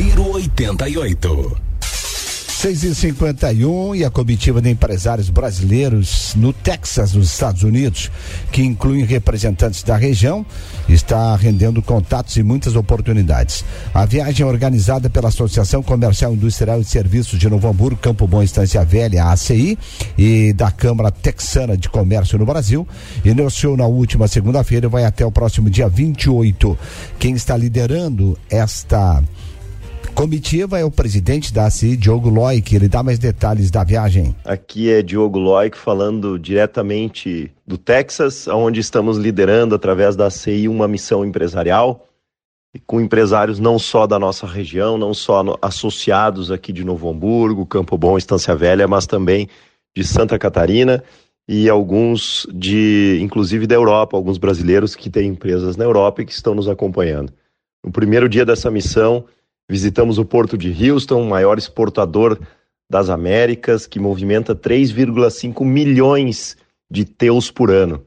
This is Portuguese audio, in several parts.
Giro 88. 6 e 51 e a comitiva de empresários brasileiros no Texas, nos Estados Unidos, que incluem representantes da região, está rendendo contatos e muitas oportunidades. A viagem é organizada pela Associação Comercial Industrial e Serviços de Novo Hamburgo, Campo Bom Estância Velha, ACI, e da Câmara Texana de Comércio no Brasil, iniciou na última segunda-feira e vai até o próximo dia 28. Quem está liderando esta Comitiva é o presidente da ACI, Diogo Loic. Ele dá mais detalhes da viagem. Aqui é Diogo Loic falando diretamente do Texas, onde estamos liderando através da ACI uma missão empresarial com empresários não só da nossa região, não só associados aqui de Novo Hamburgo, Campo Bom, Estância Velha, mas também de Santa Catarina e alguns de, inclusive da Europa, alguns brasileiros que têm empresas na Europa e que estão nos acompanhando. No primeiro dia dessa missão, Visitamos o porto de Houston, maior exportador das Américas, que movimenta 3,5 milhões de teus por ano.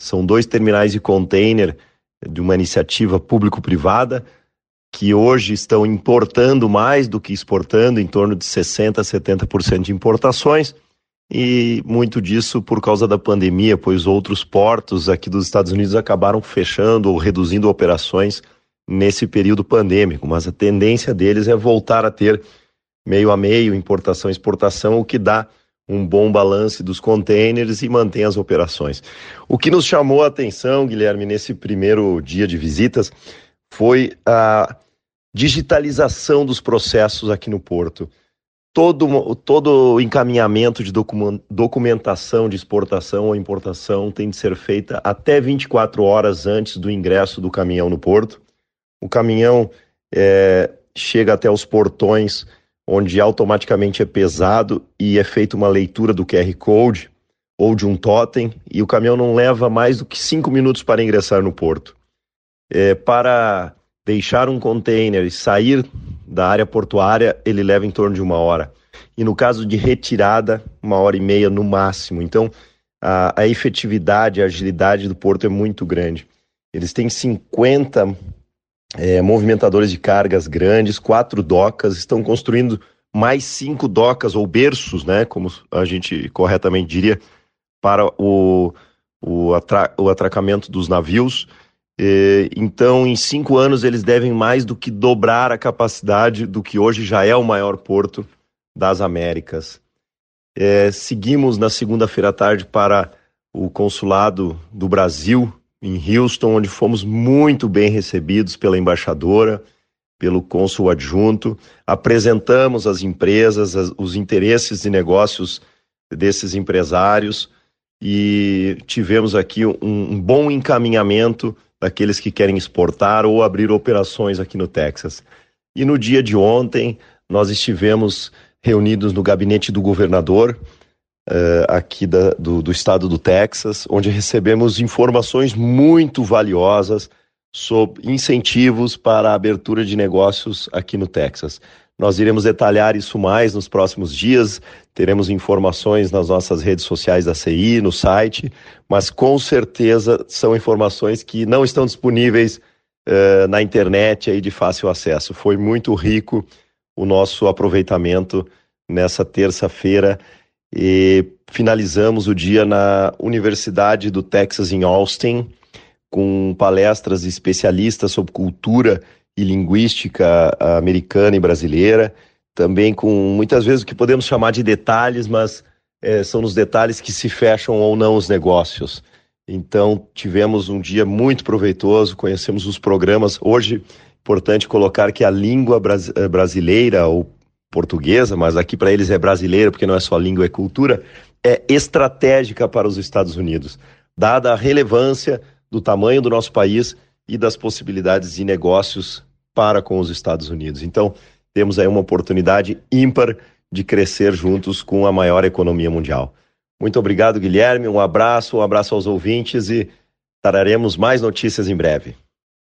São dois terminais de container de uma iniciativa público-privada que hoje estão importando mais do que exportando, em torno de 60% a 70% de importações, e muito disso por causa da pandemia, pois outros portos aqui dos Estados Unidos acabaram fechando ou reduzindo operações nesse período pandêmico, mas a tendência deles é voltar a ter meio a meio importação e exportação, o que dá um bom balanço dos containers e mantém as operações. O que nos chamou a atenção, Guilherme, nesse primeiro dia de visitas foi a digitalização dos processos aqui no porto. Todo, todo encaminhamento de documentação de exportação ou importação tem de ser feita até 24 horas antes do ingresso do caminhão no porto. O caminhão é, chega até os portões, onde automaticamente é pesado e é feita uma leitura do QR Code ou de um totem, e o caminhão não leva mais do que cinco minutos para ingressar no porto. É, para deixar um container e sair da área portuária, ele leva em torno de uma hora. E no caso de retirada, uma hora e meia no máximo. Então, a, a efetividade, a agilidade do porto é muito grande. Eles têm 50 é, movimentadores de cargas grandes, quatro docas, estão construindo mais cinco docas ou berços, né, como a gente corretamente diria, para o, o, atra o atracamento dos navios. E, então, em cinco anos, eles devem mais do que dobrar a capacidade do que hoje já é o maior porto das Américas. É, seguimos na segunda-feira à tarde para o consulado do Brasil em Houston, onde fomos muito bem recebidos pela embaixadora, pelo cônsul adjunto. Apresentamos as empresas, as, os interesses e negócios desses empresários e tivemos aqui um, um bom encaminhamento daqueles que querem exportar ou abrir operações aqui no Texas. E no dia de ontem, nós estivemos reunidos no gabinete do governador uh, aqui da, do, do estado do Texas, onde recebemos informações muito valiosas sobre incentivos para a abertura de negócios aqui no Texas. Nós iremos detalhar isso mais nos próximos dias, teremos informações nas nossas redes sociais da CI, no site, mas com certeza são informações que não estão disponíveis uh, na internet aí de fácil acesso. Foi muito rico o nosso aproveitamento nessa terça-feira e finalizamos o dia na Universidade do Texas em Austin, com palestras de especialistas sobre cultura e linguística americana e brasileira, também com muitas vezes o que podemos chamar de detalhes, mas é, são nos detalhes que se fecham ou não os negócios. Então, tivemos um dia muito proveitoso, conhecemos os programas. Hoje, importante colocar que a língua eh, brasileira, ou portuguesa, mas aqui para eles é brasileira, porque não é só língua, é cultura, é estratégica para os Estados Unidos, dada a relevância do tamanho do nosso país e das possibilidades de negócios para com os Estados Unidos. Então, temos aí uma oportunidade ímpar de crescer juntos com a maior economia mundial. Muito obrigado, Guilherme. Um abraço, um abraço aos ouvintes e traremos mais notícias em breve.